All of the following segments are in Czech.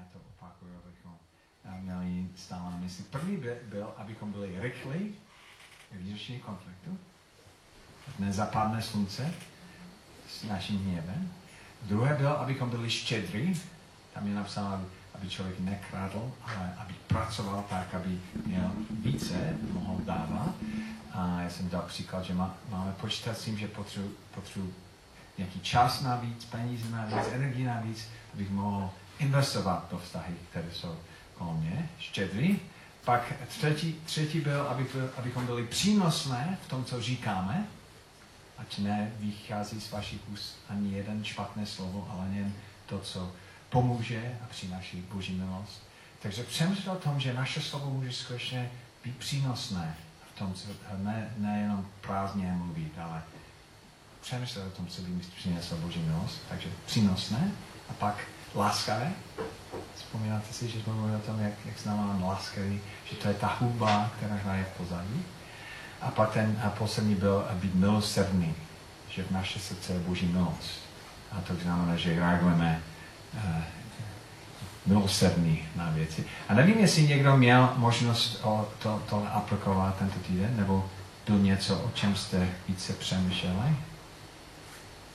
já to opakuju, abychom eh, měli stále na mysli. První by- byl, abychom byli rychlí v vyřešení konfliktu. Nezapadne slunce s naším hněvem. Druhé bylo, abychom byli štědrý. Tam je napsáno, aby- člověk nekradl, ale aby pracoval tak, aby měl více, mohl dávat. A já jsem dal příklad, že má, máme počítat s tím, že potřebuji potřebuji nějaký čas navíc, peníze navíc, energii navíc, abych mohl investovat do vztahy, které jsou kolem mě, štědrý. Pak třetí, třetí byl, aby, abychom byli přínosné v tom, co říkáme, ať ne vychází z vašich úst ani jeden špatné slovo, ale jen to, co pomůže a přináší Boží milost. Takže přemýšlel o tom, že naše slovo může skutečně být přínosné v tom, co, ne, nejenom prázdně mluvit, ale přemýšlet o tom, co by mi přinesl Boží milost. Takže přínosné a pak láskavé. Vzpomínáte si, že jsme mluvili o tom, jak, jak znamená láskavý, že to je ta hudba, která hraje v pozadí. A pak ten a poslední byl být milosrdný, že v naše srdce je Boží milost. A to znamená, že reagujeme uh, milosrdný na věci. A nevím, jestli někdo měl možnost o to, to aplikovat tento týden, nebo byl něco, o čem jste více přemýšleli.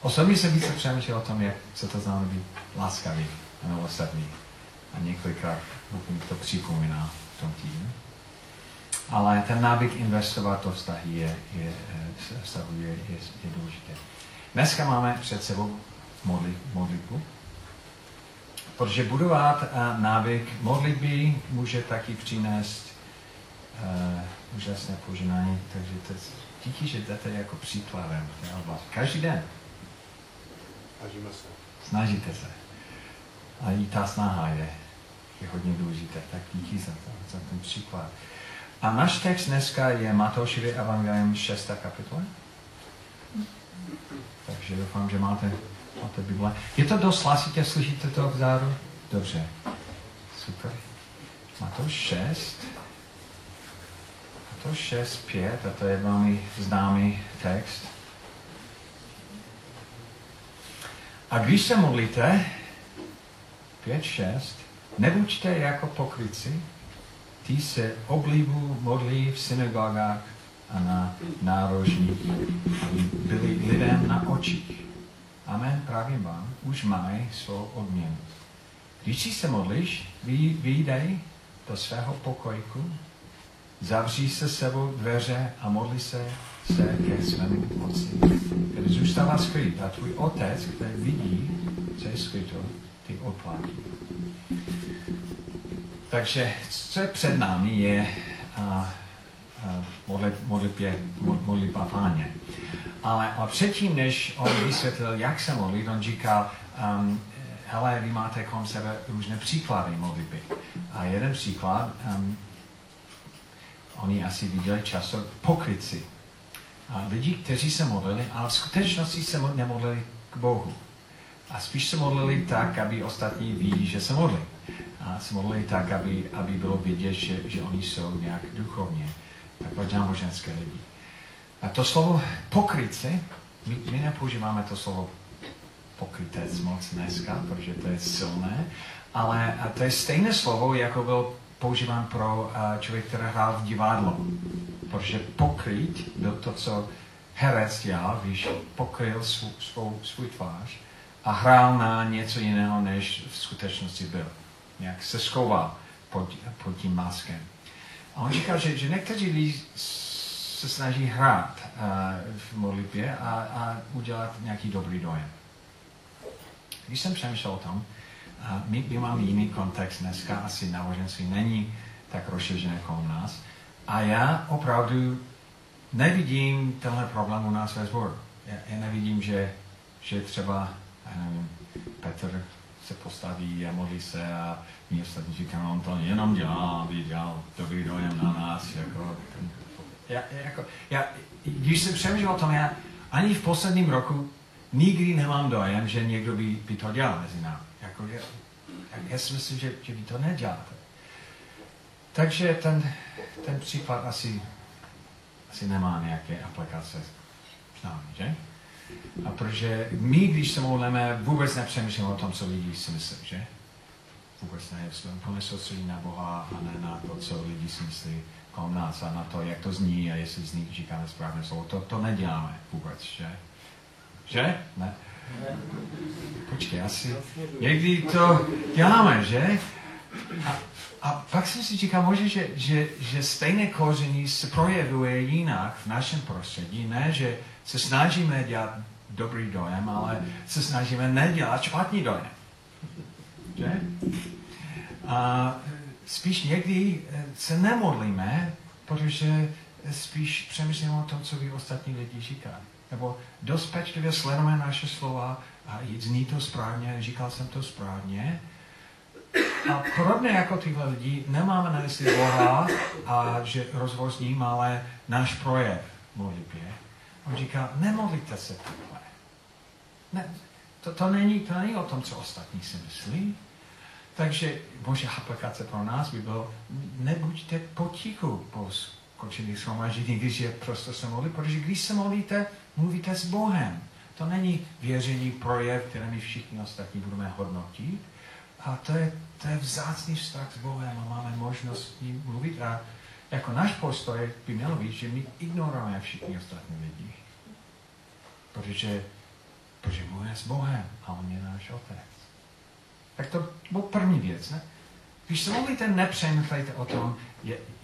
Osobně jsem více přemýšlel o tom, jak, co to znamená být láskavý a milosrdný. A několikrát mi to připomíná v tom týdnu. Ale ten návyk investovat do vztahy je, je, eh, je, je, je důležité. Dneska máme před sebou modli, modlitbu, protože budovat uh, návyk modlitby může taky přinést uh, úžasné poženání, takže to, díky, že jdete jako příkladem. Každý den Snažíme se. snažíte se. A i ta snaha je, je hodně důležitá. Tak díky za, to, za ten příklad. A náš text dneska je Matoušovi Evangelium 6. kapitola. Takže doufám, že máte, máte Bible. Je to dost hlasitě, slyšíte to vzadu? Dobře. Super. Matouš 6. Matouš 6, 5, a to je velmi známý text. A když se modlíte, 5, 6, nebuďte jako pokryci, ty se oblibu modlí v synagogách a na nárožních, aby byli lidem na očích. Amen, právě vám, už mají svou odměnu. Když si se modlíš, vy, vyjdej do svého pokojku, zavří se sebou dveře a modli se se ke svému otci, který zůstává skryt a tvůj otec, který vidí, co je skryto, ty odplatí. Takže co je před námi je a, a modlitbě, modlitba páně. Ale a předtím, než on vysvětlil, jak se modlit, on říkal, um, hele, vy máte kolem sebe různé příklady modlitby. A jeden příklad, um, oni asi viděli často pokryci. A lidi, kteří se modlili, ale v skutečnosti se nemodlili k Bohu. A spíš se modlili tak, aby ostatní ví, že se modlí. A se modlili tak, aby, aby bylo vidět, že, že oni jsou nějak duchovně. Takové náboženské lidi. A to slovo pokryci, my, my nepoužíváme to slovo pokrytec moc dneska, protože to je silné, ale to je stejné slovo, jako byl používán pro uh, člověk, který hrál v divadlo. Protože pokryt byl to, co herec dělal, když pokryl svou, svou, svůj tvář a hrál na něco jiného, než v skutečnosti byl. Nějak se schoval pod, pod tím maskem. A on říkal, že, že někteří lidi se snaží hrát uh, v modlitbě a, a udělat nějaký dobrý dojem. Když jsem přemýšlel o tom, uh, my, my máme jiný kontext dneska, asi náboženství není tak rozšířené kolem nás. A já opravdu nevidím tenhle problém u nás ve sboru. Já, já nevidím, že, že třeba, já nevím, Petr se postaví a modlí se a my ostatní říkáme, on to jenom dělá, aby dělal dobrý dojem na nás. Jako, ten, já, jako, já, když jsem přemýšlel o tom, já ani v posledním roku nikdy nemám dojem, že někdo by, by to dělal mezi námi. Jako, já, si myslím, že, že vy to neděláte. Takže ten, ten případ asi, asi nemá nějaké aplikace s námi, že? A protože my, když se modlíme, vůbec nepřemýšlíme o tom, co lidi si myslí, že? vůbec ne, plně soustředí na Boha a ne na to, co lidi si myslí kolem nás a na to, jak to zní a jestli z nich říkáme správné slovo. To, to neděláme vůbec, že? Že? Ne? Počkej, asi někdy to děláme, že? A, a pak jsem si říkal, možná, že, že, že stejné koření se projevuje jinak v našem prostředí, ne, že se snažíme dělat dobrý dojem, ale se snažíme nedělat špatný dojem. Že? A spíš někdy se nemodlíme, protože spíš přemýšlíme o tom, co by ostatní lidi říkají. Nebo dost pečlivě sledujeme naše slova a zní to správně, říkal jsem to správně. A podobně jako tyhle lidi nemáme na mysli Boha a že rozhovor s ním, ale náš projev modlitbě. On říká, nemodlíte se takhle. Ne, to, to, není, to není o tom, co ostatní si myslí. Takže bože aplikace pro nás by bylo, nebuďte potichu po skončení shromaždění, když je prostě se modlit, protože když se modlíte, mluvíte s Bohem. To není věření projev, které my všichni ostatní budeme hodnotit. A to je, to je vzácný vztah s Bohem a máme možnost s ním mluvit. A jako náš postoj by měl být, že my ignorujeme všichni ostatní lidi. Protože, protože mluvíme s Bohem a On je náš Otec. Tak to byl první věc. Ne? Když se mluvíte, nepřemýšlejte o tom,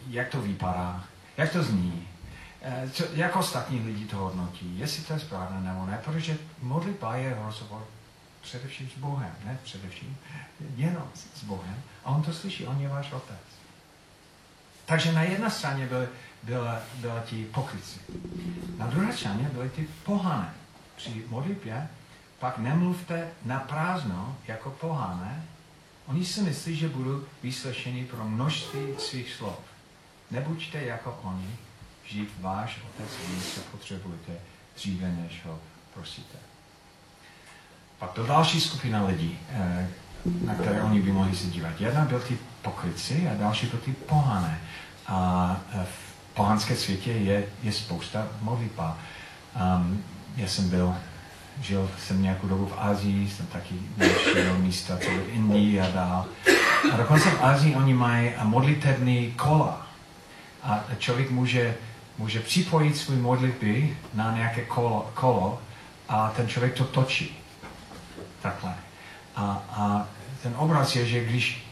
jak to vypadá, jak to zní, Eh, co, jak ostatní lidi to hodnotí, jestli to je správné nebo ne, protože modlitba je rozhovor především s Bohem, ne především, jenom s Bohem. A on to slyší, on je váš otec. Takže na jedné straně byly, byla, byla ti pokryci. Na druhé straně byly ty pohané. Při modlitbě pak nemluvte na prázdno jako pohané. Oni si myslí, že budou vyslyšeni pro množství svých slov. Nebuďte jako oni, žít váš otec ví, co potřebujete dříve, než ho prosíte. Pak to další skupina lidí, eh, na které oni by mohli se dívat. Jedna byl ty pokryci a další byl ty pohané. A eh, v pohanské světě je, je spousta modlitba. Um, já jsem byl, žil jsem nějakou dobu v Asii, jsem taky našel místa, co v Indii a dál. A dokonce v Asii oni mají modlitební kola. A člověk může může připojit svůj modlitby na nějaké kolo, kolo a ten člověk to točí. Takhle. A, a ten obraz je, že když,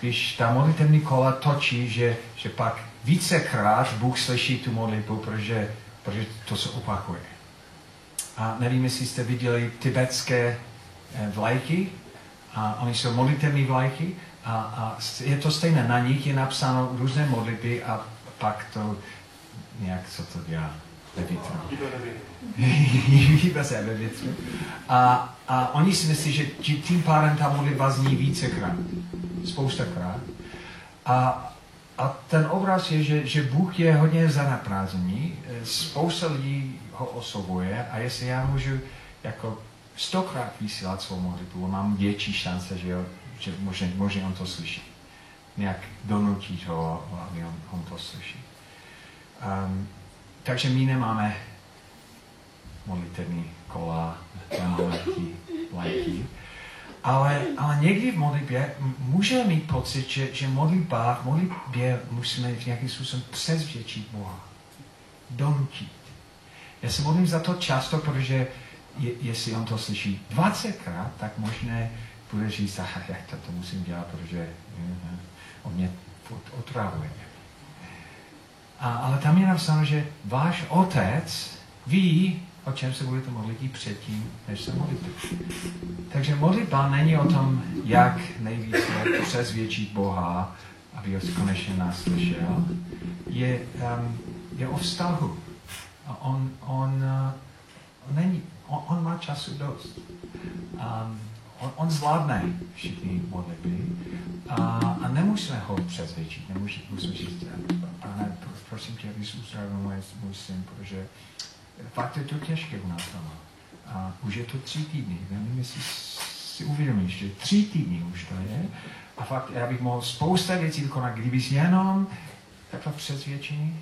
když ta modlitební kola točí, že, že pak vícekrát Bůh slyší tu modlitbu, protože, protože to se opakuje. A nevím, jestli jste viděli tibetské eh, vlajky, a oni jsou modlitební vlajky a, a je to stejné, na nich je napsáno různé modlitby a pak to nějak, co to dělá ve větru. Hýbe se ve větru. A, a oni si myslí, že tím pádem ta modlitba zní vícekrát. Spoustakrát. A, a ten obraz je, že, že Bůh je hodně zanaprázdný, spousta lidí ho osobuje a jestli já můžu jako stokrát vysílat svou modlitbu, mám větší šance, že, jo, že možná, možná on to slyší. Nějak donutit ho, aby on, on to slyší. Um, takže my nemáme modlitevní kola, nemáme ty vlajky. Ale, ale někdy v modlitbě můžeme mít pocit, že, že modlitba, v modlitbě musíme v nějakým způsobem přesvědčit Boha. Donutit. Já se modlím za to často, protože je, jestli on to slyší 20krát, tak možná bude říct, aha, jak to, to musím dělat, protože on mě otravuje. A, ale tam je napsáno, že váš otec ví, o čem se budete modlit i předtím, než se modlíte. Takže modlitba není o tom, jak nejvíce přezvědčit Boha, aby ho konečně nás slyšel. Je, um, je o vztahu. A on, on, uh, není, on, on má času dost. Um, on, on zvládne všichni modlitby a, a nemusíme ho přezvědčit, nemusíme říct, pane, prosím tě, abys uzdravil můj, můj syn, protože fakt je to těžké u nás doma. A už je to tři týdny, nevím, jestli si uvědomíš, že tři týdny už to je. A fakt, já bych mohl spousta věcí vykonat, kdybys jenom takhle přesvědčený.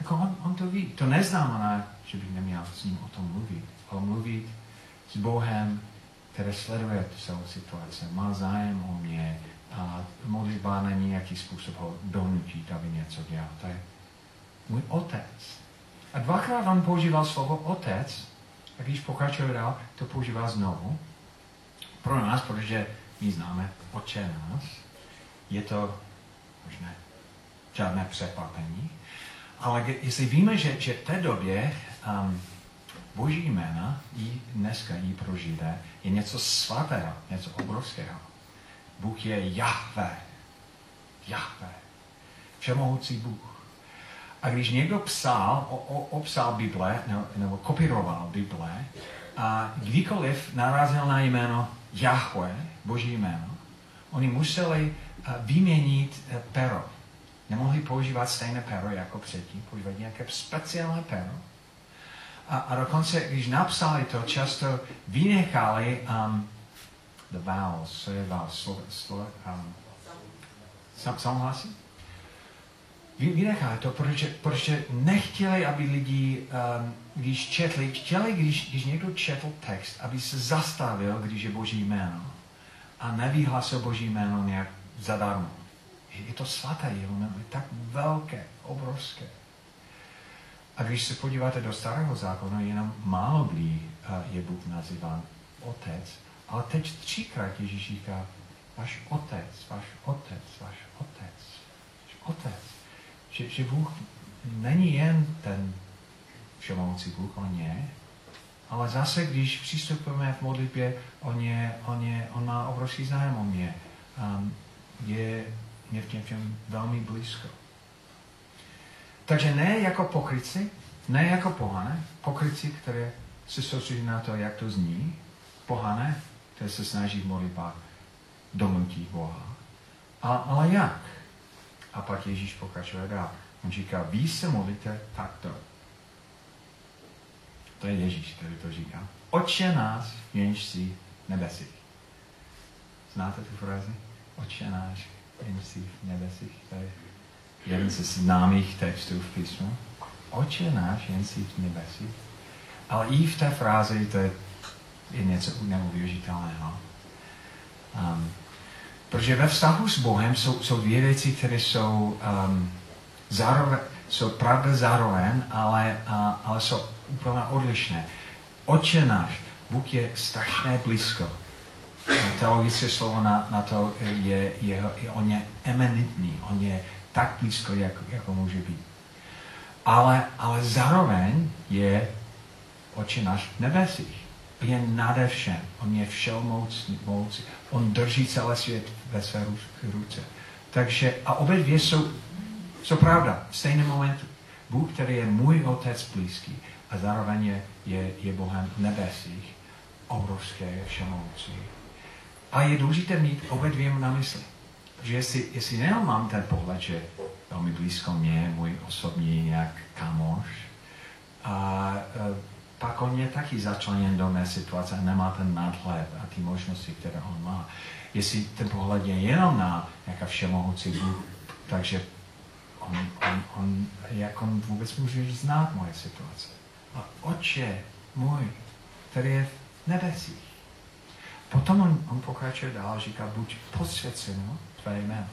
Jako on, on to ví. To neznamená, že bych neměl s ním o tom mluvit, ale mluvit s Bohem, který sleduje celou situaci, má zájem o mě, A modlitba není nějaký způsob ho donutit, aby něco dělal. To je můj otec. A dvakrát on používal slovo otec, a když pokračuje dál, to používá znovu. Pro nás, protože my známe oče nás, je to možná žádné překvapení. Ale jestli víme, že, že v té době um, boží jména i dneska i pro Židé je něco svatého, něco obrovského. Bůh je Jahve. Jahve. Všemohoucí Bůh. A když někdo psal, o, o, obsal Bible, nebo, nebo kopíroval Bible, a kdykoliv narazil na jméno Jahve, boží jméno, oni museli uh, vyměnit uh, pero. Nemohli používat stejné pero jako předtím, používat nějaké speciální pero. A, a dokonce, když napsali to, často vynechali um, the vowels, co je vowels, slovo, slovo, um, sam, samohlasí? Vynechali to, protože, protože nechtěli, aby lidi, um, když četli, chtěli, když, když někdo četl text, aby se zastavil, když je Boží jméno a nevyhlasil Boží jméno nějak zadarmo. Je to svaté jméno, je tak velké, obrovské. A když se podíváte do starého zákona, jenom málo kdy uh, je Bůh nazýván otec, ale teď třikrát Ježíš říká, váš otec, váš otec, váš otec, váš otec. Že, že Bůh není jen ten všemohoucí Bůh, on je, ale zase, když přistupujeme v modlitbě, on, je, on, je, on má obrovský zájem o mě. Um, je mě v těm velmi blízko. Takže ne jako pokryci, ne jako pohané, pokryci, které se soustředí na to, jak to zní, pohané, které se snaží v modlitbách donutit Boha. A, ale jak? A pak Ježíš pokračuje dál. On říká, vy se modlíte takto. To je Ježíš, který to říká. Oče nás, jenž si nebesích. Znáte tu frázi? Oče náš, jenž si nebesích. To je jeden ze známých textů v písmu. Oče náš, jen si v nebesích. Ale i v té frázi to je, je něco neuvěřitelného. Um, protože ve vztahu s Bohem jsou, jsou dvě věci, které jsou, um, zároveň, jsou pravda zároveň, ale, uh, ale jsou úplně odlišné. Oče náš, Bůh je strašně blízko. Teologické slovo na, na to je, je, je, on je eminentní, on je tak blízko, jak, jako může být. Ale, ale zároveň je oči náš v nebesích. Je nade všem. On je všelmoucí. On drží celé svět ve své ruce. Takže, a obě dvě jsou, jsou pravda v stejném momentu. Bůh, který je můj otec blízký a zároveň je, je, je Bohem v nebesích, obrovské, je všemoucí. A je důležité mít obě dvě na mysli. Že jestli, jestli nejenom mám ten pohled, že velmi blízko mě, můj osobní nějak kamoš, a e, pak on je taky začleněn do mé situace a nemá ten nadhled a ty možnosti, které on má. Jestli ten pohled je jenom na nějaká všemohoucí Bůh, takže on, on, on, jak on vůbec může znát moje situace. A oče můj, který je v nebesích. Potom on, on pokračuje dál, říká, buď posvěceno tvé jméno.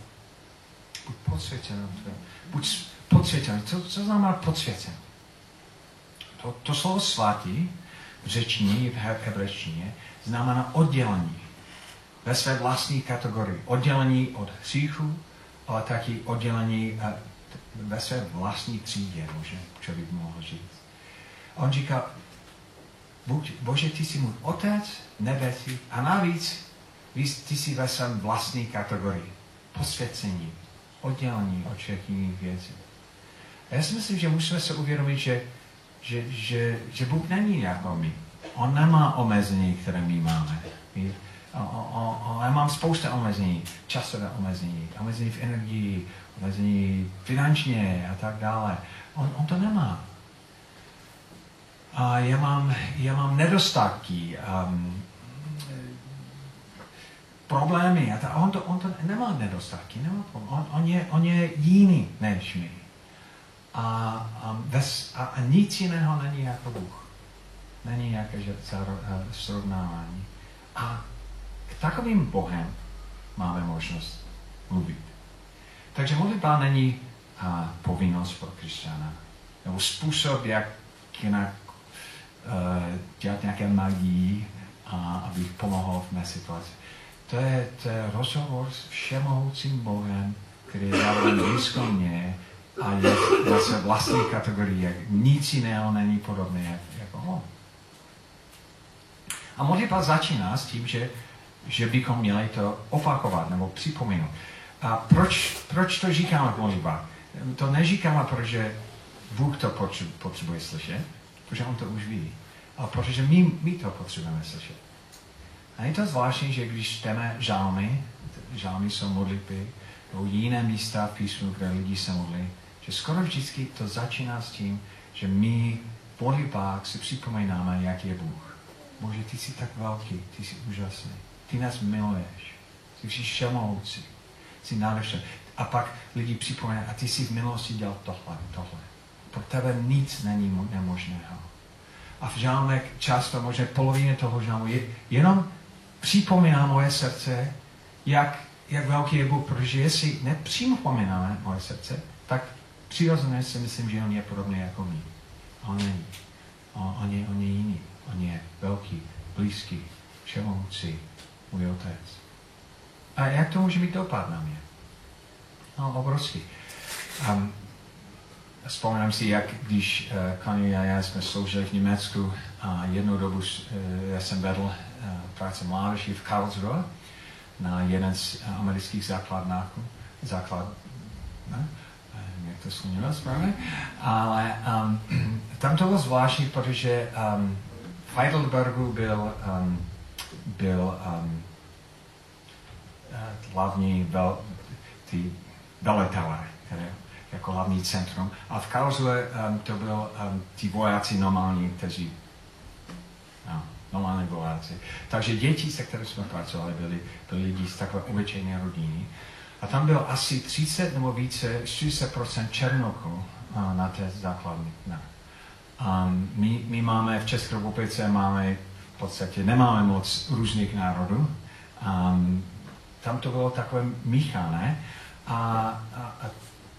Buď podsvěceno tvé. Buď podsvěceno. Co, co znamená podsvěceno? To, to slovo svatý v řečtině, v hebrejštině, znamená oddělení ve své vlastní kategorii. Oddělení od hříchu, ale taky oddělení eh, ve své vlastní třídě, může člověk mohl říct. On říká, Buď, Bože, ty jsi můj otec, nebesí, a navíc ty jsi ve svém vlastní kategorii. Posvěcení, oddělení od všech jiných věcí. A já si myslím, že musíme se uvědomit, že, že, že, že Bůh není jako my. On nemá omezení, které my máme. Já mám spousta omezení, časové omezení, omezení v energii, omezení finančně a tak dále. On, on to nemá. A já mám, já mám nedostatky, um, problémy. A ta, on, to, on to nemá nedostatky, nemá on, on, je, on je jiný než my. A, a, bez, a, a nic jiného není jako Bůh. Není nějaké že, srovnávání. A k takovým Bohem máme možnost mluvit. Takže modlitba není a, povinnost pro křesťana. Nebo způsob, jak jinak uh, dělat nějaké magii, a abych pomohl v mé situaci. To je, to je rozhovor s všemohoucím Bohem, který je zároveň blízko mě a je zase vlastní kategorii, jak nic jiného není podobné jak, jako on. A modlitba začíná s tím, že, že bychom měli to opakovat nebo připomínat. A proč, proč to říkáme v modlitbách? To neříkáme, protože Bůh to potřebuje slyšet, protože On to už ví. Ale protože my, my to potřebujeme slyšet. A je to zvláštní, že když čteme žálmy, žálmy jsou modlitby, nebo jiné místa v písmu, kde lidi se modlí, že skoro vždycky to začíná s tím, že my v modlitbách si připomínáme, jak je Bůh. Bože, ty jsi tak velký, ty jsi úžasný, ty nás miluješ, ty jsi všemohoucí, jsi nádherný. A pak lidi připomínají, a ty jsi v minulosti dělal tohle, tohle. Pro tebe nic není nemožného. A v žálmech často, možná polovině toho žálmu, je jenom připomíná moje srdce, jak, jak velký je Bůh, protože jestli nepřipomínáme moje srdce, tak přirozeně si myslím, že on je podobný jako my. On není. On, on, je, on je jiný. On je velký, blízký, všemohoucí, můj otec. A jak to může mít dopad na mě? No, obrovský. Um, vzpomínám si, jak když uh, Kanye a já jsme sloužili v Německu a jednu dobu uh, já jsem vedl Eh, práce mládeží v Karlsruhe na jeden z amerických základnáků, základ, ne? Eh, to slunělo správně, ale um, tam to bylo zvláštní, protože um, v Heidelbergu byl, um, byl um, hlavní vel, ty velitelé, které jako hlavní centrum. A v Karlsruhe um, to byl um, ty vojáci normální, kteří no, normální vojáci. Takže děti, se kterými jsme pracovali, byli, byli lidi z takové obyčejné rodiny. A tam bylo asi 30 nebo více, 40% černoků na té základní. No. Um, my, my máme v České republice máme v podstatě nemáme moc různých národů. Um, tam to bylo takové míchané a, a, a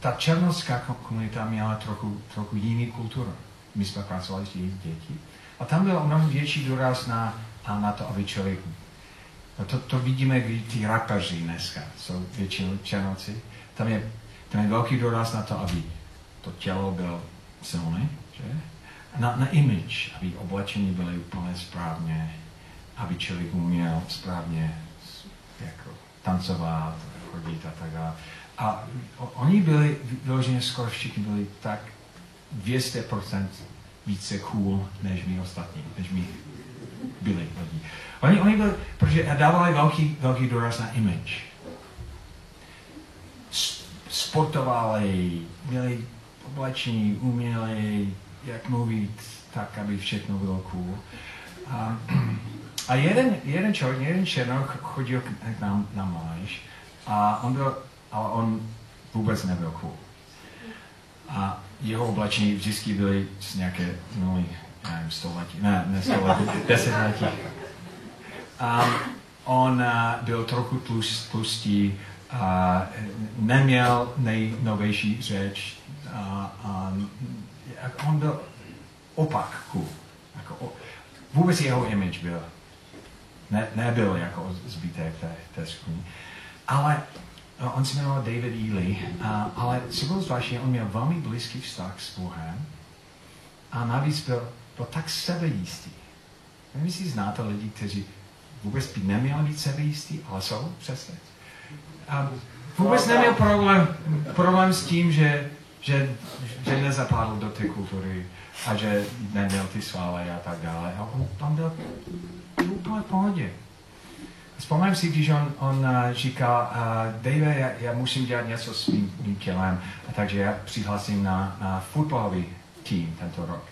ta černovská komunita měla trochu, trochu jiný kulturu. My jsme pracovali s jejich děti. A tam byl mnohem větší důraz na, na to, aby člověk... No to, to vidíme, když ty rapeři dneska jsou většinou černoci. Tam je, tam je velký důraz na to, aby to tělo bylo silné, že? Na, na image, aby oblečení byly úplně správně, aby člověk uměl správně jako tancovat, chodit a tak dále. A oni byli, vyloženě skoro všichni byli tak 200% více cool, než my ostatní, než my byli lidi. Oni, oni byli, protože dávali velký, velký důraz na image. Sportovali, měli oblečení, uměli, jak mluvit, tak, aby všechno bylo cool. A, a jeden, jeden člověk, jeden černok chodil k nám na mláž a on byl, ale on vůbec nebyl cool. A jeho oblečení vždycky byly z nějaké minulý, nevím, století, ne, ne století, desetiletí. A on uh, byl trochu tlust, tlustý, a neměl nejnovější řeč a, a, a on byl opak cool. Jako, vůbec jeho image byl. Ne, nebyl jako zbytek té, té skupině. Ale on se jmenoval David Ely, a, ale co bylo zvláštní, on měl velmi blízký vztah s Bohem a navíc byl, byl tak sebejistý. Nevím, jestli znáte lidi, kteří vůbec by neměli být sebejistý, ale jsou přesně. A vůbec neměl problém, problém s tím, že, že, že nezapadl do té kultury a že neměl ty svaly a tak dále. A on tam byl úplně v pohodě. Vzpomínám si, když on, on uh, říkal, uh, Dave, já, já musím dělat něco s mým, mým tělem, a takže já přihlásím na, na fotbalový tým tento rok.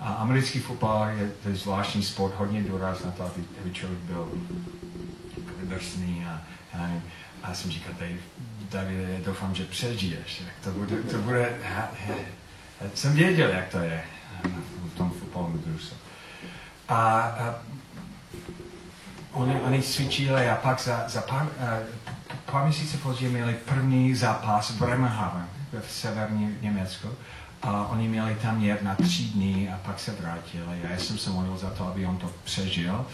A americký fotbal je, to je zvláštní sport, hodně důraz na to, aby, aby člověk byl drsný a, a, a jsem říkal, Dave, doufám, že přežiješ. Jak to bude, to bude, ha, jsem věděl, jak to je v tom fotbalovém drusu. A, a oni, oni cvičili a pak za, za pár, pár měsíce později měli první zápas v Bremerhaven v severní Německu. A oni měli tam jet na tři dny a pak se vrátili. Já jsem se modlil za to, aby on to přežil.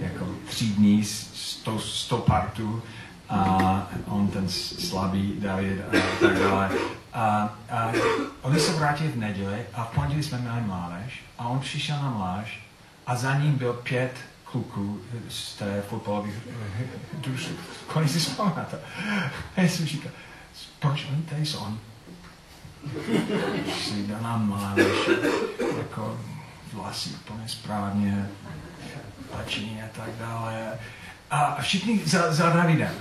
Jako tři dny s tou, s tou partu a on ten slabý David a tak dále. A, a oni se vrátili v neděli a v pondělí jsme měli mládež a on přišel na mládež a za ním byl pět kluků z té fotbalové družství. Konec si vzpomínáte. A já jsem říkal, proč oni tady jsou? On si daná mládež, jako vlasy úplně správně, pačení a tak dále. A všichni za, za Davidem.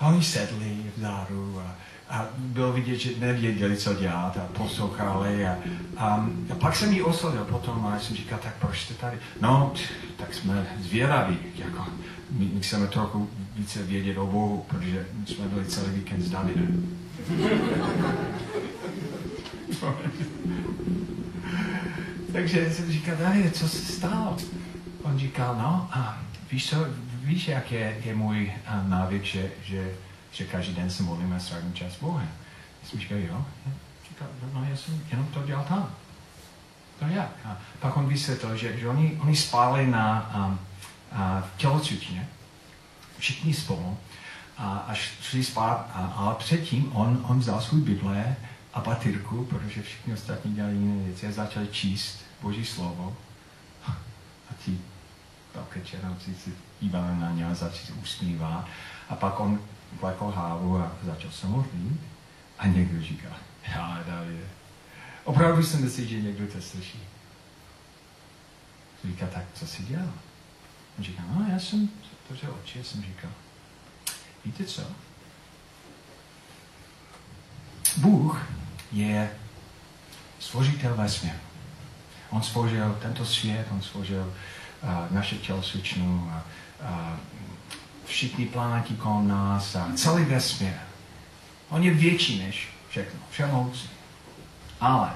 A oni sedli vzadu a, a bylo vidět, že nevěděli, co dělat a poslouchali. A, a, a pak jsem jí oslovil potom a jsem říkal, tak proč jste tady? No, tak jsme zvědaví, jako my, chceme trochu více vědět o Bohu, protože jsme byli celý víkend s Davidem. Takže jsem říkal, David, co se stalo? On říkal, no, a víš, co, víš, jak je, je můj návyk, že, že, že každý den se modlíme strávím čas s Bohem. Já jsem říkal, jo. Říkal, no, já jsem jenom to dělal tam. To jak? A pak on vysvětlil, že, že oni, oni spali na um, uh, tělocvičně, všichni spolu, a až šli spát, a, ale předtím on, on vzal svůj Bible a batyrku, protože všichni ostatní dělali jiné věci a začali číst Boží slovo. A ti velké černovci si dívali na ně a začali usmívat. A pak on vlekl hávu a začal se modlit. A někdo říká, já Davide, opravdu jsem myslel, že někdo to slyší. Říká, tak co si dělal? On říká, no já jsem otevřel oči, já jsem říkal, Víte co? Bůh je stvořitel vesmíru. On stvořil tento svět, on stvořil uh, naše tělocvičnu a uh, všichni planety kolem nás a celý vesmír. On je větší než všechno, všemohoucí. Ale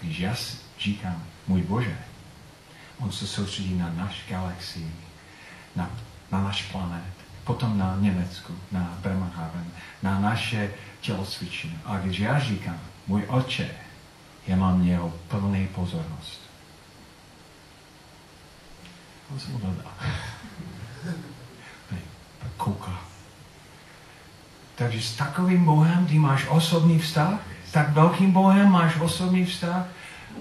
když já říkám, můj Bože, on se soustředí na naš galaxii, na, na náš planet, potom na Německu, na Bremerhaven, na naše tělocvičení. A když já říkám, můj oče, já mám měl plný pozornost. On se dodá. Kouká. Takže s takovým Bohem ty máš osobní vztah, s tak velkým Bohem máš osobní vztah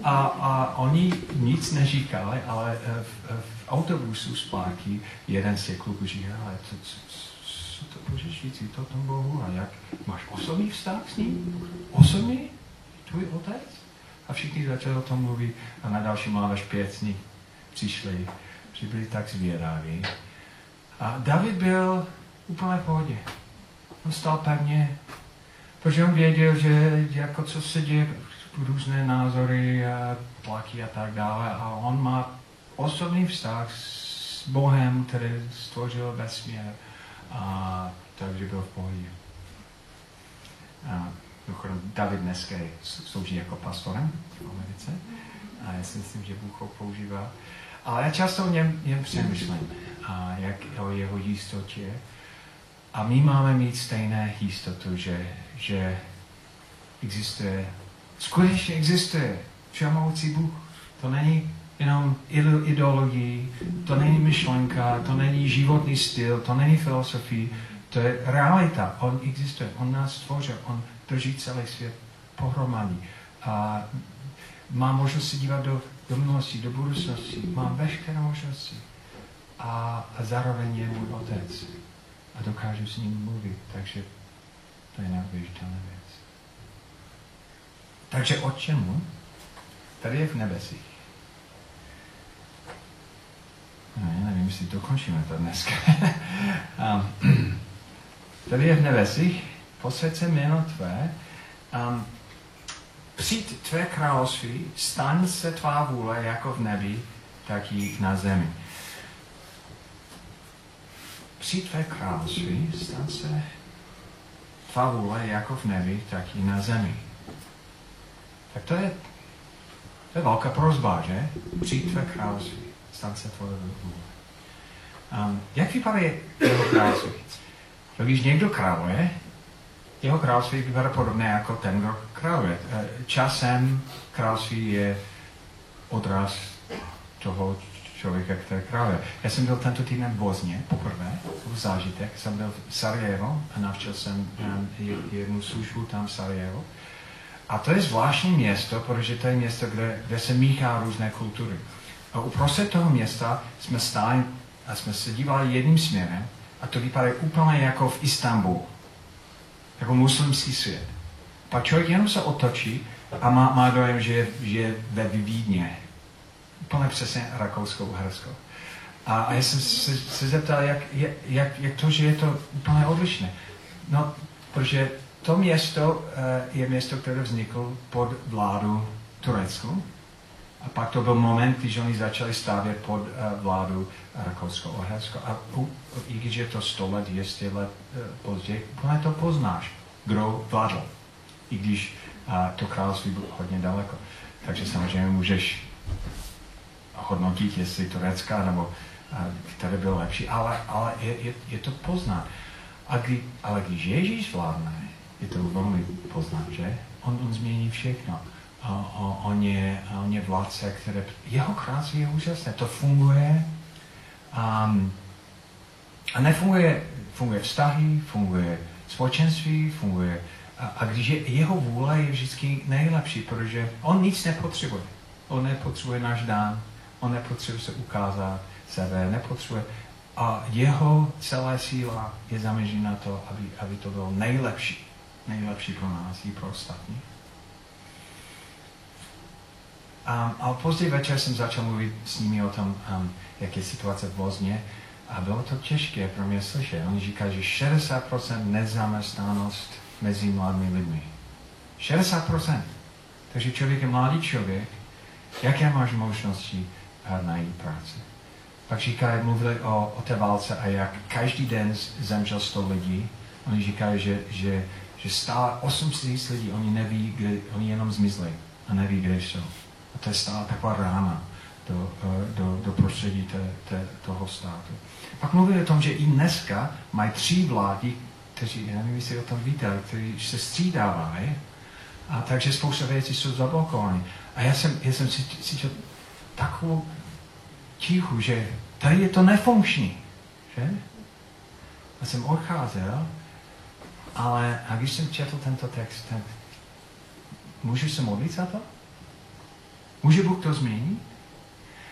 a, a oni nic neříkali, ale v, v autobusu zpátky jeden z těch kluků říká, ale co, co, co to můžeš říct to tom Bohu a jak máš osobní vztah s ním? Osobní? Tvůj otec? A všichni začali o tom mluvit a na další mládež pět z nich přišli, že byli tak zvědaví. A David byl úplně v pohodě. On stál pevně, protože on věděl, že jako co se děje, různé názory a tlaky a tak dále. A on má osobní vztah s Bohem, který stvořil vesmír, a takže byl v pohodě. A David dneska slouží jako pastorem v Americe a já si myslím, že Bůh ho používá. Ale já často o něm, něm přemýšlím, a jak o jeho jistotě. A my máme mít stejné jistotu, že, že existuje, skutečně existuje všemohoucí Bůh. To není jenom ideologii, to není myšlenka, to není životní styl, to není filosofie, to je realita. On existuje, on nás stvořil, on drží celý svět pohromady. A má možnost se dívat do, do minulosti, do budoucnosti, má veškeré možnosti. A, a zároveň je můj otec. A dokážu s ním mluvit, takže to je neuvěřitelná věc. Takže o čemu? Tady je v nebesích. No, já nevím, jestli dokončíme to dneska. um, tady je v nebesích, posvěd se jméno tvé, um, přijď tvé království, staň se tvá vůle jako v nebi, tak i na zemi. Přijď tvé království, staň se tvá vůle jako v nebi, tak i na zemi. Tak to je, to je velká prozba, že? Přijď tvé království stát se tvoje vůle. Um, jak vypadá jeho království? Když někdo králuje, jeho království vypadá podobné jako ten, kdo králuje. Eh, Časem království je odraz toho člověka, který králuje. Já jsem byl tento týden v Bosně poprvé, byl zážitek. Jsem byl v Sarajevo a navštěl jsem um, jednu službu tam v Sarajevo. A to je zvláštní město, protože to je město, kde, kde se míchá různé kultury. A uprostřed toho města jsme stáli a jsme se dívali jedním směrem a to vypadá úplně jako v Istanbulu. Jako muslimský svět. Pak člověk jenom se otočí a má, má dojem, že, že je ve Vídně. Úplně přesně Rakousko-Uhersko. A, a já jsem se, se zeptal, jak, jak, jak to, že je to úplně odlišné. No, protože to město eh, je město, které vzniklo pod vládu Turecku. A pak to byl moment, když oni začali stavět pod eh, vládu Rakousko-Uhersko. A i když je to 100 let, 200 let eh, později, úplně to poznáš, kdo vládl. I když to království bylo hodně daleko. Takže samozřejmě můžeš hodnotit, jestli Turecka nebo které bylo lepší, ale, ale je, je, je to poznat. A kdy, ale když Ježíš vládne, je to velmi poznat, že? On, on změní všechno. A, a, on, je, on je vládce, které... Jeho království je úžasné. To funguje. Um, a nefunguje funguje vztahy, funguje společenství, funguje... A, a když je, jeho vůle je vždycky nejlepší, protože on nic nepotřebuje. On nepotřebuje náš dán, on nepotřebuje se ukázat sebe, nepotřebuje... A jeho celá síla je zaměřena na to, aby, aby to bylo nejlepší nejlepší pro nás i pro ostatní. Um, a později večer jsem začal mluvit s nimi o tom, um, jak je situace v Bosně. A bylo to těžké pro mě slyšet. Oni říkají, že 60% nezaměstnanost mezi mladými lidmi. 60%. Takže člověk je mladý člověk, jaké máš možnosti uh, najít práci? Pak říkají, mluvili o, o té válce a jak každý den zemřel 100 lidí. Oni říkají, že, že že stále 8 tisíc lidí, oni neví, kde, oni jenom zmizli a neví, kde jsou. A to je stále taková rána do, eh, do, do prostředí te, te, toho státu. Pak mluví o tom, že i dneska mají tři vlády, kteří, já nevím, jestli o tom víte, kteří se střídávají, a takže spousta věcí jsou zablokované. A já jsem, já jsem cítil takovou tichu, že tady je to nefunkční. Že? A jsem odcházel ale a když jsem četl tento text, tak můžu se modlit za to? Může Bůh to změnit?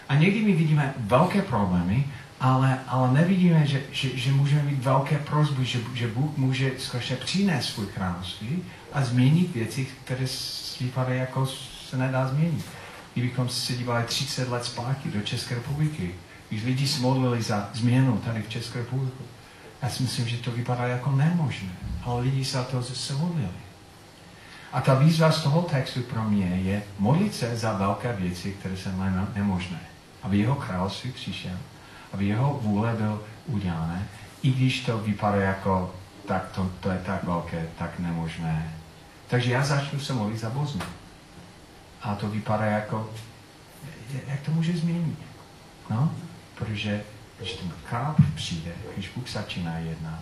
A někdy my vidíme velké problémy, ale, ale nevidíme, že, že, že můžeme mít velké prozby, že, že Bůh může skutečně přinést svůj království a změnit věci, které vypadají jako se nedá změnit. Kdybychom se dívali 30 let zpátky do České republiky, když lidi se modlili za změnu tady v České republice, já si myslím, že to vypadá jako nemožné, ale lidi se to se modlili. A ta výzva z toho textu pro mě je modlit se za velké věci, které jsou nemožné. Aby jeho království přišel, aby jeho vůle byl udělané, i když to vypadá jako tak to, to je tak velké, tak nemožné. Takže já začnu se modlit za Bosnu. A to vypadá jako, jak to může změnit? No, protože když ten král přijde, když Bůh začíná jednat,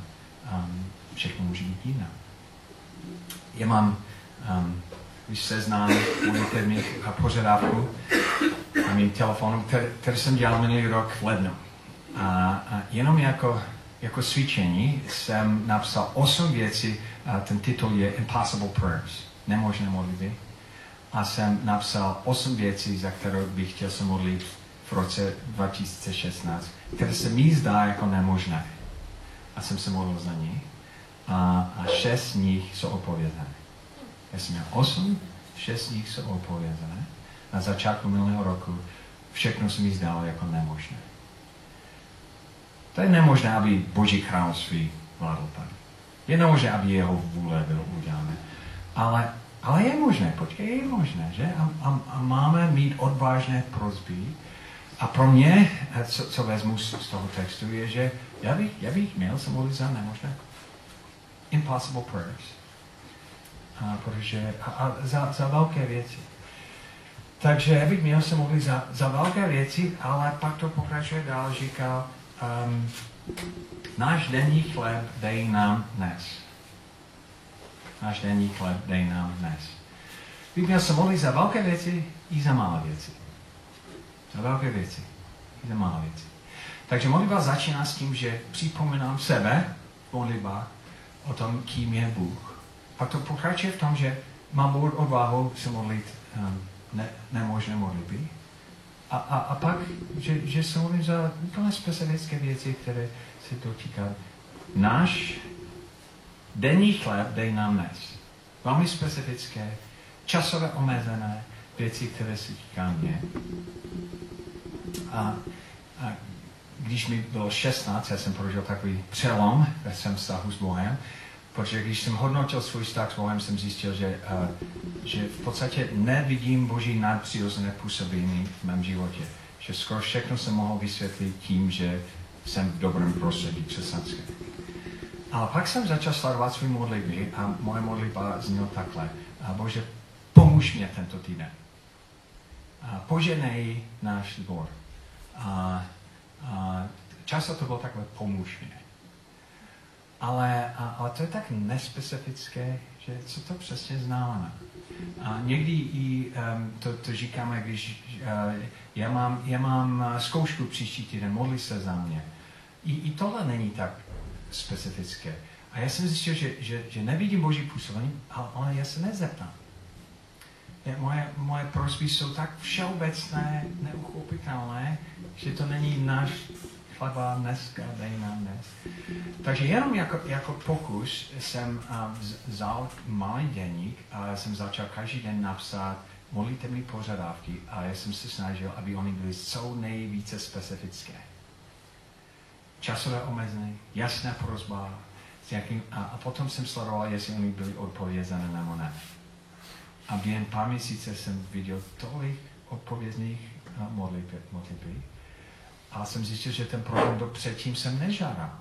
um, všechno může být jinak. Já mám, um, když se znám, můžete mít požadavku na mým telefonu, který jsem dělal minulý rok v lednu. A, jenom jako, jako cvičení jsem napsal osm věcí, a ten titul je Impossible Prayers, nemožné modlitby. A jsem napsal osm věcí, za které bych chtěl se modlit v roce 2016, které se mi zdá jako nemožné. A jsem se modlil za ní. A, a šest z nich jsou opovězené. Já jsem měl osm, šest z nich jsou opovězené. Na začátku minulého roku všechno se mi zdálo jako nemožné. To je nemožné, aby Boží království vládl tady. Je nemožné, aby jeho vůle bylo udělané. Ale, ale je možné, počkej, je možné, že? A, a, a máme mít odvážné prozby, a pro mě, eh, co, co vezmu z, z toho textu, je, že já bych, já bych měl se modlit za nemožné. Impossible prayers. A, protože, a, a za, za velké věci. Takže já bych měl se modlit za, za velké věci, ale pak to pokračuje dál, říká, um, náš denní chléb dej nám dnes. Náš denní chléb dej nám dnes. Měl se modlit za velké věci i za malé věci. Za velké věci i za malé věci. Takže modlitba začíná s tím, že připomínám sebe v modlitbách o tom, kým je Bůh. Pak to pokračuje v tom, že mám odvahu se modlit um, ne, nemožné modlitby. A, a, a pak, že, že se modlím za úplně specifické věci, které se dotýká. Náš denní chléb dej nám dnes. Velmi specifické, časové omezené věci, které se týká mě. A, a když mi bylo 16, já jsem prožil takový přelom ve svém vztahu s Bohem, protože když jsem hodnotil svůj vztah s Bohem, jsem zjistil, že, uh, že v podstatě nevidím Boží nadpřirozené působení v mém životě. Že skoro všechno jsem mohl vysvětlit tím, že jsem v dobrém prostředí křesťanské. Ale pak jsem začal sledovat svůj modlitby a moje modlitba zněla takhle. A Bože, pomůž mě tento týden. A poženej náš sbor. A, a často to bylo takhle, pomůž mě. Ale, ale to je tak nespecifické, že co to přesně znamená. A někdy i um, to, to říkáme, když uh, já, mám, já mám zkoušku příští týden, modli se za mě. I, I tohle není tak specifické. A já jsem zjistil, že, že, že nevidím Boží působení, ale, ale já se nezeptám. Moje, moje prosby jsou tak všeobecné, neuchopitelné, že to není náš chleba dneska, dej nám dnes. Takže jenom jako, jako pokus jsem vzal malý denník a jsem začal každý den napsat modlitevní požadavky a já jsem se snažil, aby oni byly co nejvíce specifické. Časové omezení, jasná prozba, jakým, a, a potom jsem sledoval, jestli oni byli odpovězené nebo ne. A během pár měsíce jsem viděl tolik odpovědných modlitby, a jsem zjistil, že ten problém do předtím jsem nežádal.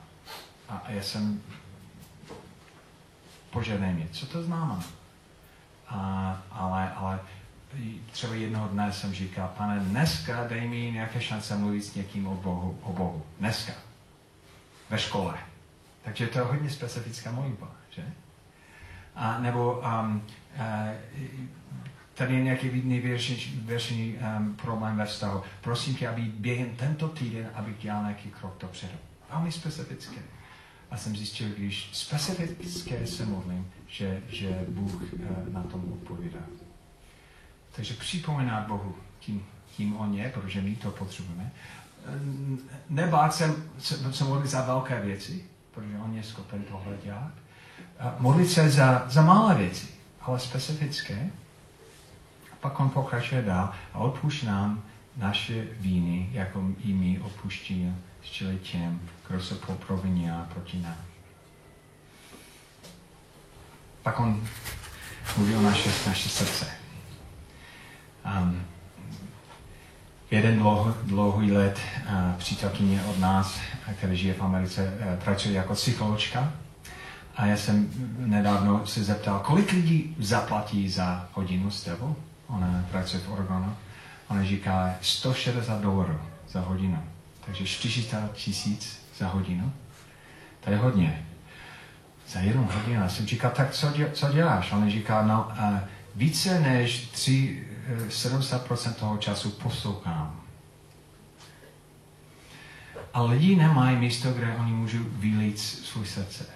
A já jsem požádal mě, co to znamená. A, ale, ale třeba jednoho dne jsem říkal, pane, dneska dej mi nějaké šance mluvit s někým o Bohu. O Bohu. Dneska. Ve škole. Takže to je hodně specifická modlitba, že? A nebo um, uh, tady je nějaký největší um, problém ve vztahu. Prosím tě, aby během tento týden, abych dělal nějaký krok dopředu. Velmi specifické. A jsem zjistil, když specifické se modlím, že, že Bůh uh, na tom odpovídá. Takže připomínat Bohu tím, tím On je, protože my to potřebujeme. Nebát se, se, se modlit za velké věci, protože On je schopen tohle dělat. Modlit se za, za malé věci, ale specifické pak on pokračuje dál a odpušť nám naše víny, jako i my odpuští čili těm, kdo se a proti nám. Pak on mluví o naše, naše srdce. Um, jeden dlouho, dlouhý let uh, přítelkyně od nás, který žije v Americe, uh, pracuje jako psycholožka. A já jsem nedávno se zeptal, kolik lidí zaplatí za hodinu s tebou? Ona pracuje v Oregonu, ona říká 160 dolarů za hodinu. Takže 400 tisíc za hodinu. To je hodně. Za jednu hodinu. Já jsem říkal, tak co, dě, co děláš? Ona říká, no, uh, více než 3, 70% eh, toho času poslouchám. A lidi nemají místo, kde oni můžou vylít svůj srdce.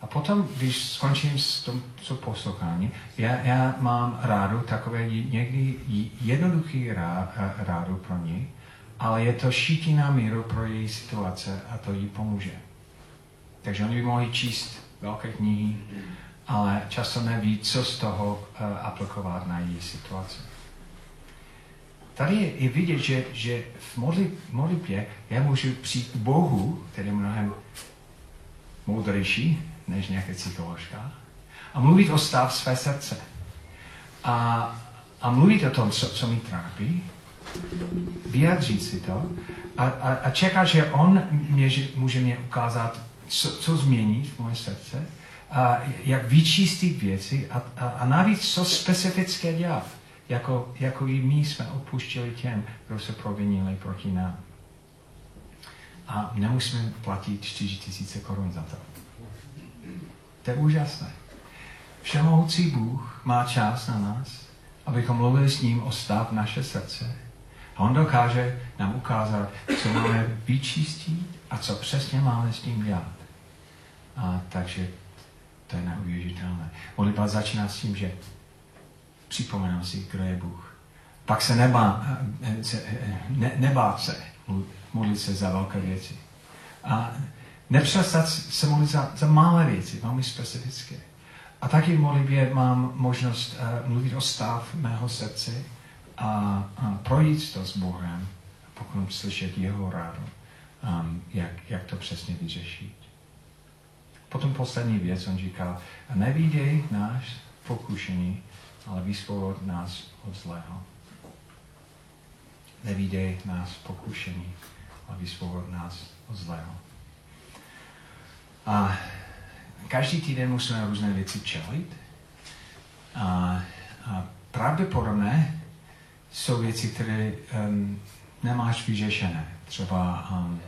A potom, když skončím s tom, co poslouchání, já, já mám rádu takové někdy jednoduchý rá, rádu pro ní, ale je to šítí na míru pro její situace a to jí pomůže. Takže oni by mohli číst velké knihy, ale často neví, co z toho uh, aplikovat na její situaci. Tady je, je vidět, že, že v modlitbě já můžu přijít k Bohu, který je mnohem moudrejší, než nějaké psycholožka. A mluvit o stav své srdce. A, a mluvit o tom, co, co mi trápí, vyjadřit si to a, a, a čekat, že on mě, že může mě ukázat, co, co změnit v moje srdce, a jak vyčistit věci a, a, a navíc co specifické dělat, jako, jako i my jsme odpuštili těm, kdo se provinili proti nám. a nemusíme platit 4 tisíce korun za to. To je úžasné. Všemohoucí Bůh má čas na nás, abychom mluvili s ním o stav naše srdce. A on dokáže nám ukázat, co máme vyčistit a co přesně máme s tím dělat. A takže to je neuvěřitelné. Modlitba začíná s tím, že připomenu si, kdo je Bůh. Pak se nebá, ne, nebát se modlit se za velké věci. A nepřestat se modlit za, za malé věci, velmi specifické. A taky v modlitbě mám možnost uh, mluvit o stav mého srdce a, a projít to s Bohem, pokud slyšet jeho rádu, um, jak, jak to přesně vyřešit. Potom poslední věc, on říká, nevídej náš pokušení, ale vysvobod nás od zlého. Nevídej nás pokušení, ale vysvobod nás od zlého. A každý týden musíme různé věci čelit. A, a pravděpodobně jsou věci, které um, nemáš vyřešené. Třeba um,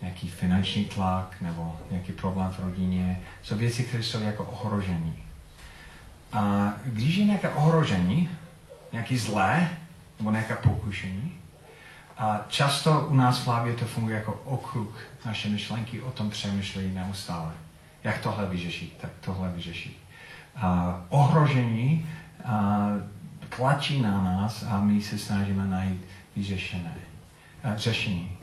nějaký finanční tlak nebo nějaký problém v rodině. Jsou věci, které jsou jako ohrožení. A když je nějaké ohrožení, nějaký zlé nebo nějaké pokušení, a často u nás v hlavě to funguje jako okruh. Naše myšlenky o tom přemýšlejí neustále. Jak tohle vyřešit, tak tohle vyřešit. A ohrožení a tlačí na nás a my se snažíme najít vyřešené a řešení.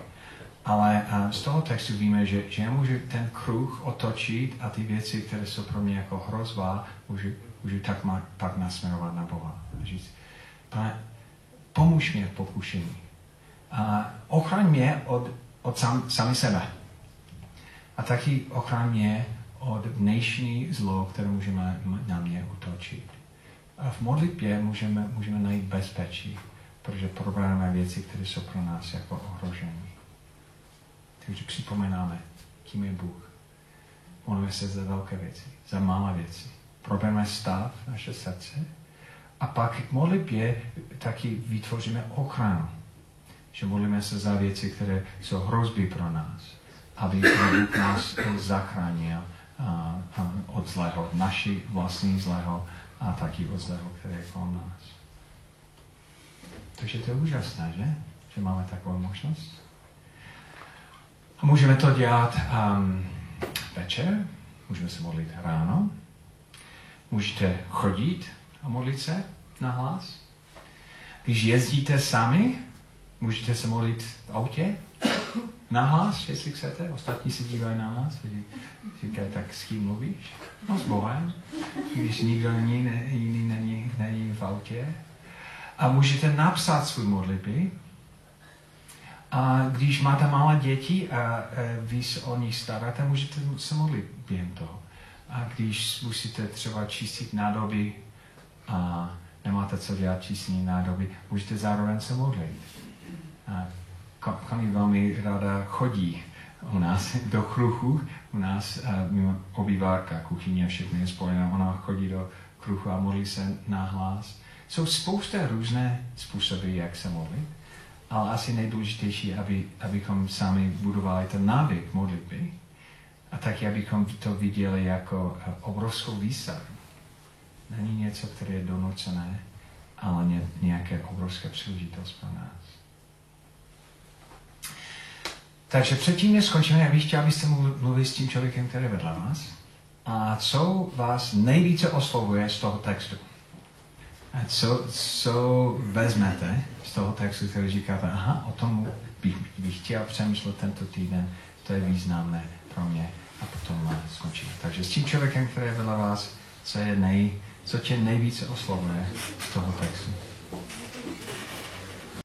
Ale a z toho textu víme, že, že já můžu ten kruh otočit a ty věci, které jsou pro mě jako hrozba, můžu, můžu tak má, pak nasměrovat na Boha. A říct, pane, pomůž mě v pokušení. A ochraň mě od, od sam, sami sebe. A taky ochraň mě od dnešní zlo, které můžeme na mě utočit. A v modlitbě můžeme, můžeme najít bezpečí, protože probráme věci, které jsou pro nás jako ohrožení. Takže připomínáme, kým je Bůh. Modlíme se za velké věci, za malé věci. Probereme stav naše srdce a pak v modlitbě taky vytvoříme ochranu. Že modlíme se za věci, které jsou hrozby pro nás, aby Bůh nás zachránil od zlého, naší vlastní zlého a taky od zlého, které je kolem nás. Takže to je úžasné, že? Že máme takovou možnost. A můžeme to dělat um, večer, můžeme se modlit ráno, můžete chodit a modlit se na hlas. Když jezdíte sami, můžete se modlit v autě na hlas, jestli chcete. Ostatní se dívají na nás, říkají, tak s kým mluvíš? No s Bohem. Když nikdo jiný, ne, jiný není, není v autě. A můžete napsat svůj modlitby, a když máte malé děti a vy se o nich staráte, můžete se modlit během toho. A když musíte třeba čistit nádoby a nemáte co dělat čistení nádoby, můžete zároveň se modlit. Kony velmi ráda chodí u nás do kruhu, u nás mimo obývárka, kuchyně, všechny je spojené, ona chodí do kruhu a modlí se na hlas. Jsou spousta různé způsoby, jak se modlit ale asi nejdůležitější, aby, abychom sami budovali ten návyk modlitby a taky, abychom to viděli jako eh, obrovskou výsadu. Není něco, které je donucené, ale ně, nějaké obrovské příležitost pro nás. Takže předtím, než skončíme, já bych chtěl, abyste mluvili s tím člověkem, který je vedle vás. A co vás nejvíce oslovuje z toho textu? A co, co vezmete z toho textu, který říkáte, aha, o tom bych, bych chtěl přemýšlet tento týden, to je významné pro mě a potom skončíme. Takže s tím člověkem, který je vedle vás, co, je nej, co tě nejvíce oslovuje z toho textu.